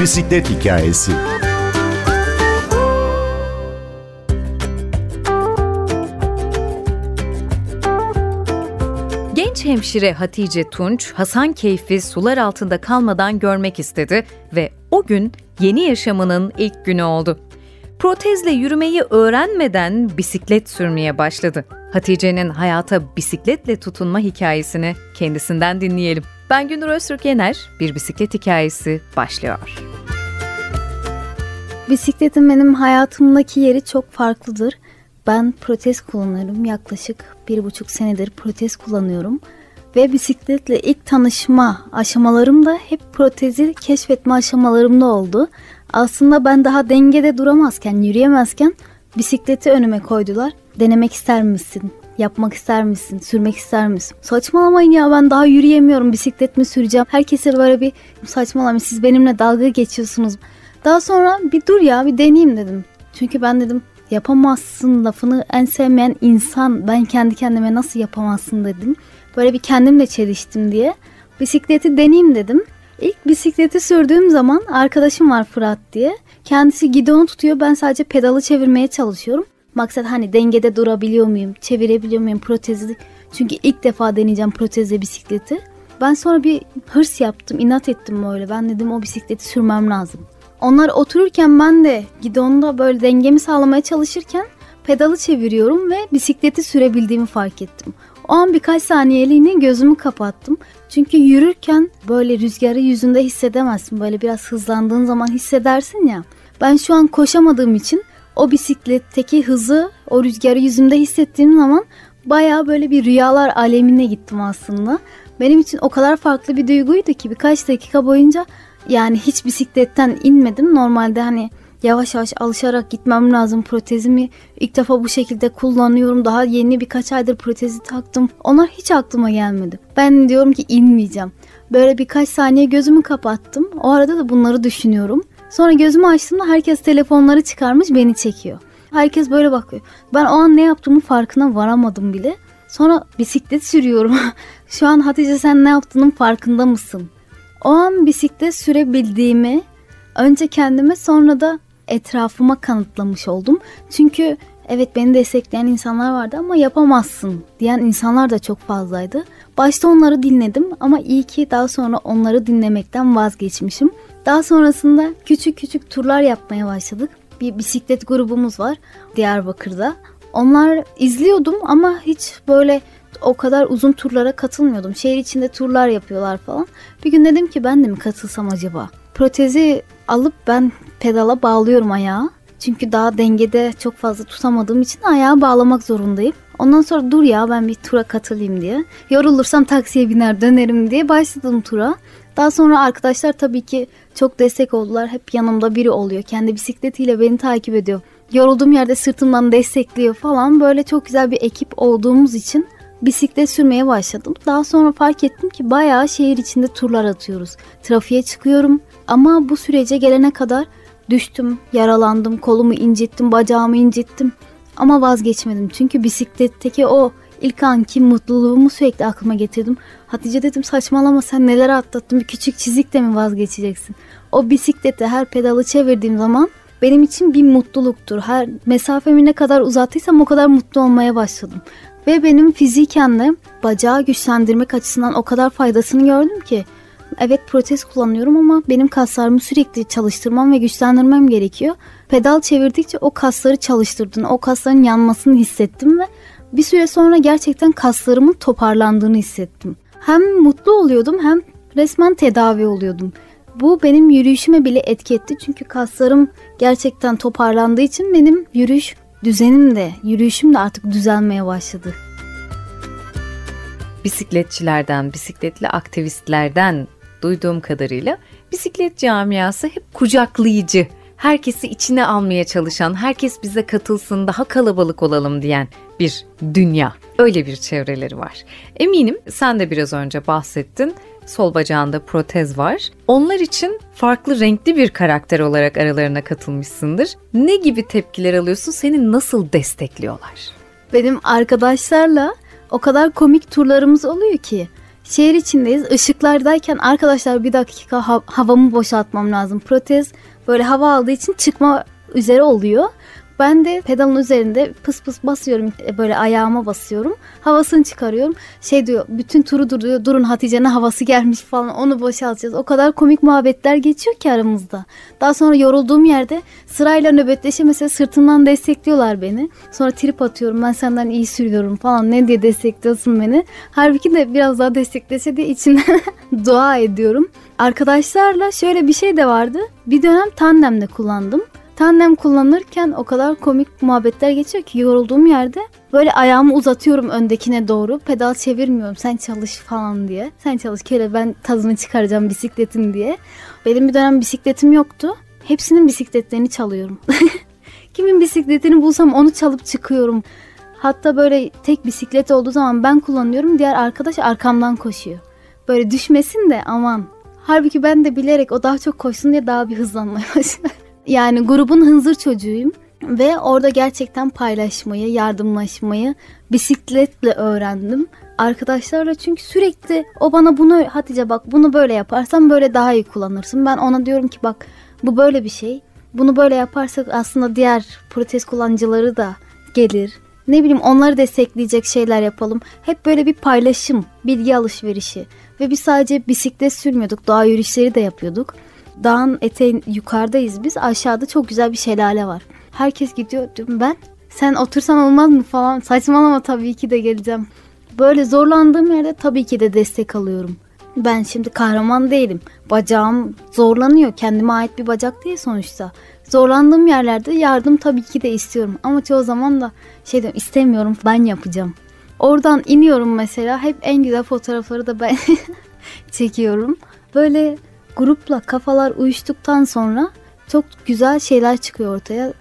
Bisiklet hikayesi. Genç hemşire Hatice Tunç, Hasan Keyfi sular altında kalmadan görmek istedi ve o gün yeni yaşamının ilk günü oldu. Protezle yürümeyi öğrenmeden bisiklet sürmeye başladı. Hatice'nin hayata bisikletle tutunma hikayesini kendisinden dinleyelim. Ben Gündür Öztürk Yener, Bir Bisiklet Hikayesi başlıyor. Bisikletin benim hayatımdaki yeri çok farklıdır. Ben protez kullanıyorum. Yaklaşık bir buçuk senedir protez kullanıyorum. Ve bisikletle ilk tanışma aşamalarım da hep protezi keşfetme aşamalarımda oldu. Aslında ben daha dengede duramazken, yürüyemezken bisikleti önüme koydular. Denemek ister misin? Yapmak ister misin? Sürmek ister misin? Saçmalamayın ya ben daha yürüyemiyorum. Bisiklet mi süreceğim? Herkese böyle bir saçmalamayın. Siz benimle dalga geçiyorsunuz. Daha sonra bir dur ya bir deneyeyim dedim. Çünkü ben dedim yapamazsın lafını en sevmeyen insan ben kendi kendime nasıl yapamazsın dedim. Böyle bir kendimle çeliştim diye. Bisikleti deneyeyim dedim. İlk bisikleti sürdüğüm zaman arkadaşım var Fırat diye. Kendisi gidonu tutuyor ben sadece pedalı çevirmeye çalışıyorum. Maksat hani dengede durabiliyor muyum, çevirebiliyor muyum protezi. Çünkü ilk defa deneyeceğim protezle bisikleti. Ben sonra bir hırs yaptım, inat ettim böyle. Ben dedim o bisikleti sürmem lazım. Onlar otururken ben de gidonda böyle dengemi sağlamaya çalışırken pedalı çeviriyorum ve bisikleti sürebildiğimi fark ettim. O an birkaç saniyeliğine gözümü kapattım. Çünkü yürürken böyle rüzgarı yüzünde hissedemezsin. Böyle biraz hızlandığın zaman hissedersin ya. Ben şu an koşamadığım için o bisikletteki hızı o rüzgarı yüzümde hissettiğim zaman baya böyle bir rüyalar alemine gittim aslında. Benim için o kadar farklı bir duyguydu ki birkaç dakika boyunca yani hiç bisikletten inmedim. Normalde hani yavaş yavaş alışarak gitmem lazım. Protezimi ilk defa bu şekilde kullanıyorum. Daha yeni birkaç aydır protezi taktım. Onlar hiç aklıma gelmedi. Ben diyorum ki inmeyeceğim. Böyle birkaç saniye gözümü kapattım. O arada da bunları düşünüyorum. Sonra gözümü açtığımda herkes telefonları çıkarmış beni çekiyor. Herkes böyle bakıyor. Ben o an ne yaptığımı farkına varamadım bile. Sonra bisiklet sürüyorum. Şu an Hatice sen ne yaptığının farkında mısın? O an bisiklet sürebildiğimi önce kendime sonra da etrafıma kanıtlamış oldum. Çünkü evet beni destekleyen insanlar vardı ama yapamazsın diyen insanlar da çok fazlaydı. Başta onları dinledim ama iyi ki daha sonra onları dinlemekten vazgeçmişim. Daha sonrasında küçük küçük turlar yapmaya başladık. Bir bisiklet grubumuz var Diyarbakır'da. Onlar izliyordum ama hiç böyle o kadar uzun turlara katılmıyordum. Şehir içinde turlar yapıyorlar falan. Bir gün dedim ki ben de mi katılsam acaba? Protezi alıp ben pedala bağlıyorum ayağı. Çünkü daha dengede çok fazla tutamadığım için ayağı bağlamak zorundayım. Ondan sonra dur ya ben bir tura katılayım diye. Yorulursam taksiye biner dönerim diye başladım tura. Daha sonra arkadaşlar tabii ki çok destek oldular. Hep yanımda biri oluyor. Kendi bisikletiyle beni takip ediyor. Yorulduğum yerde sırtımdan destekliyor falan. Böyle çok güzel bir ekip olduğumuz için bisiklet sürmeye başladım. Daha sonra fark ettim ki bayağı şehir içinde turlar atıyoruz. Trafiğe çıkıyorum ama bu sürece gelene kadar düştüm, yaralandım, kolumu incittim, bacağımı incittim. Ama vazgeçmedim çünkü bisikletteki o ilk anki mutluluğumu sürekli aklıma getirdim. Hatice dedim saçmalama sen neler atlattın bir küçük çizikle mi vazgeçeceksin? O bisiklete her pedalı çevirdiğim zaman benim için bir mutluluktur. Her mesafemi ne kadar uzattıysam o kadar mutlu olmaya başladım. Ve benim fiziken de bacağı güçlendirmek açısından o kadar faydasını gördüm ki. Evet protez kullanıyorum ama benim kaslarımı sürekli çalıştırmam ve güçlendirmem gerekiyor. Pedal çevirdikçe o kasları çalıştırdın, o kasların yanmasını hissettim ve bir süre sonra gerçekten kaslarımın toparlandığını hissettim. Hem mutlu oluyordum hem resmen tedavi oluyordum. Bu benim yürüyüşüme bile etki etti çünkü kaslarım gerçekten toparlandığı için benim yürüyüş düzenim de, yürüyüşüm de artık düzelmeye başladı. Bisikletçilerden, bisikletli aktivistlerden duyduğum kadarıyla bisiklet camiası hep kucaklayıcı, herkesi içine almaya çalışan, herkes bize katılsın, daha kalabalık olalım diyen bir dünya. Öyle bir çevreleri var. Eminim sen de biraz önce bahsettin sol bacağında protez var. Onlar için farklı renkli bir karakter olarak aralarına katılmışsındır. Ne gibi tepkiler alıyorsun? Seni nasıl destekliyorlar? Benim arkadaşlarla o kadar komik turlarımız oluyor ki. Şehir içindeyiz. Işıklardayken arkadaşlar bir dakika ha- havamı boşaltmam lazım. Protez böyle hava aldığı için çıkma üzere oluyor. Ben de pedalın üzerinde pıs pıs basıyorum e, böyle ayağıma basıyorum. Havasını çıkarıyorum. Şey diyor bütün turu duruyor durun Hatice'nin havası gelmiş falan onu boşaltacağız. O kadar komik muhabbetler geçiyor ki aramızda. Daha sonra yorulduğum yerde sırayla nöbetleşe mesela sırtımdan destekliyorlar beni. Sonra trip atıyorum ben senden iyi sürüyorum falan ne diye destekliyorsun beni. Halbuki de biraz daha desteklese diye içimden dua ediyorum. Arkadaşlarla şöyle bir şey de vardı. Bir dönem tandemde kullandım. Tandem kullanırken o kadar komik muhabbetler geçiyor ki yorulduğum yerde böyle ayağımı uzatıyorum öndekine doğru. Pedal çevirmiyorum sen çalış falan diye. Sen çalış kere ben tadını çıkaracağım bisikletin diye. Benim bir dönem bisikletim yoktu. Hepsinin bisikletlerini çalıyorum. Kimin bisikletini bulsam onu çalıp çıkıyorum. Hatta böyle tek bisiklet olduğu zaman ben kullanıyorum. Diğer arkadaş arkamdan koşuyor. Böyle düşmesin de aman. Halbuki ben de bilerek o daha çok koşsun diye daha bir hızlanmaya başladım. Yani grubun hınzır çocuğuyum ve orada gerçekten paylaşmayı, yardımlaşmayı bisikletle öğrendim. Arkadaşlarla çünkü sürekli o bana bunu Hatice bak bunu böyle yaparsan böyle daha iyi kullanırsın. Ben ona diyorum ki bak bu böyle bir şey. Bunu böyle yaparsak aslında diğer protez kullanıcıları da gelir. Ne bileyim onları destekleyecek şeyler yapalım. Hep böyle bir paylaşım, bilgi alışverişi. Ve biz sadece bisiklet sürmüyorduk, doğa yürüyüşleri de yapıyorduk dağın eteğin yukarıdayız biz. Aşağıda çok güzel bir şelale var. Herkes gidiyor diyorum ben. Sen otursan olmaz mı falan. Saçmalama tabii ki de geleceğim. Böyle zorlandığım yerde tabii ki de destek alıyorum. Ben şimdi kahraman değilim. Bacağım zorlanıyor. Kendime ait bir bacak değil sonuçta. Zorlandığım yerlerde yardım tabii ki de istiyorum. Ama çoğu zaman da şey diyorum istemiyorum ben yapacağım. Oradan iniyorum mesela. Hep en güzel fotoğrafları da ben çekiyorum. Böyle grupla kafalar uyuştuktan sonra çok güzel şeyler çıkıyor ortaya.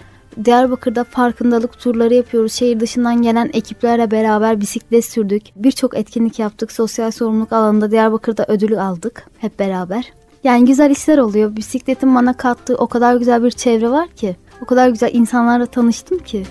Diyarbakır'da farkındalık turları yapıyoruz. Şehir dışından gelen ekiplerle beraber bisiklet sürdük. Birçok etkinlik yaptık. Sosyal sorumluluk alanında Diyarbakır'da ödülü aldık hep beraber. Yani güzel işler oluyor. Bisikletin bana kattığı o kadar güzel bir çevre var ki. O kadar güzel insanlarla tanıştım ki.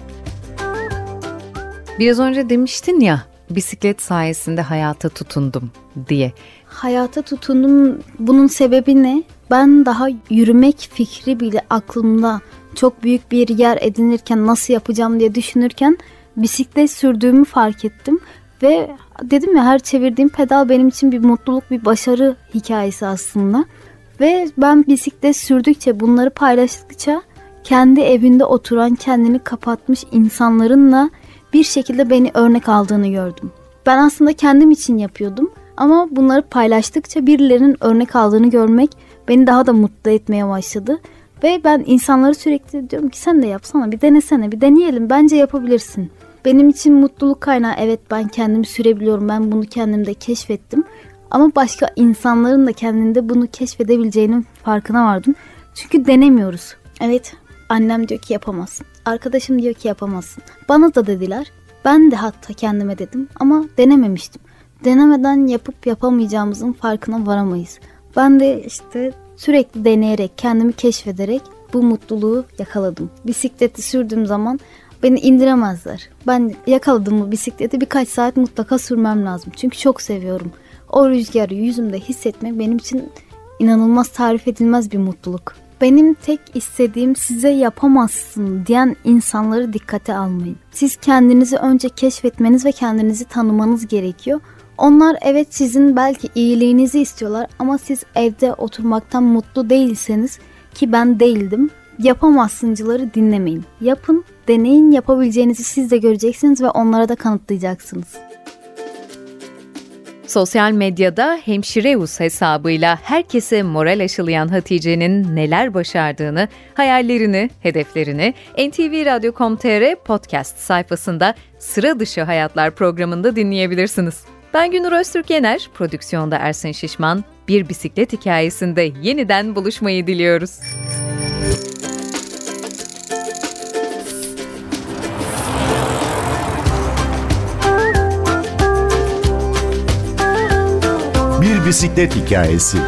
Biraz önce demiştin ya bisiklet sayesinde hayata tutundum diye hayata tutundum. Bunun sebebi ne? Ben daha yürümek fikri bile aklımda çok büyük bir yer edinirken nasıl yapacağım diye düşünürken bisiklet sürdüğümü fark ettim. Ve dedim ya her çevirdiğim pedal benim için bir mutluluk, bir başarı hikayesi aslında. Ve ben bisiklet sürdükçe, bunları paylaştıkça kendi evinde oturan, kendini kapatmış insanlarınla bir şekilde beni örnek aldığını gördüm. Ben aslında kendim için yapıyordum ama bunları paylaştıkça birilerinin örnek aldığını görmek beni daha da mutlu etmeye başladı. Ve ben insanları sürekli diyorum ki sen de yapsana bir denesene bir deneyelim bence yapabilirsin. Benim için mutluluk kaynağı evet ben kendimi sürebiliyorum ben bunu kendimde keşfettim. Ama başka insanların da kendinde bunu keşfedebileceğinin farkına vardım. Çünkü denemiyoruz. Evet annem diyor ki yapamazsın. Arkadaşım diyor ki yapamazsın. Bana da dediler. Ben de hatta kendime dedim ama denememiştim denemeden yapıp yapamayacağımızın farkına varamayız. Ben de işte sürekli deneyerek, kendimi keşfederek bu mutluluğu yakaladım. Bisikleti sürdüğüm zaman beni indiremezler. Ben yakaladım bu bisikleti birkaç saat mutlaka sürmem lazım. Çünkü çok seviyorum. O rüzgarı yüzümde hissetmek benim için inanılmaz tarif edilmez bir mutluluk. Benim tek istediğim size yapamazsın diyen insanları dikkate almayın. Siz kendinizi önce keşfetmeniz ve kendinizi tanımanız gerekiyor. Onlar evet sizin belki iyiliğinizi istiyorlar ama siz evde oturmaktan mutlu değilseniz ki ben değildim. Yapamazsıncıları dinlemeyin. Yapın, deneyin, yapabileceğinizi siz de göreceksiniz ve onlara da kanıtlayacaksınız. Sosyal medyada Hemşireus hesabıyla herkese moral aşılayan Hatice'nin neler başardığını, hayallerini, hedeflerini NTV podcast sayfasında Sıra Dışı Hayatlar programında dinleyebilirsiniz. Ben Günür Öztürk Yener, prodüksiyonda Ersin Şişman, bir bisiklet hikayesinde yeniden buluşmayı diliyoruz. Bir bisiklet hikayesi.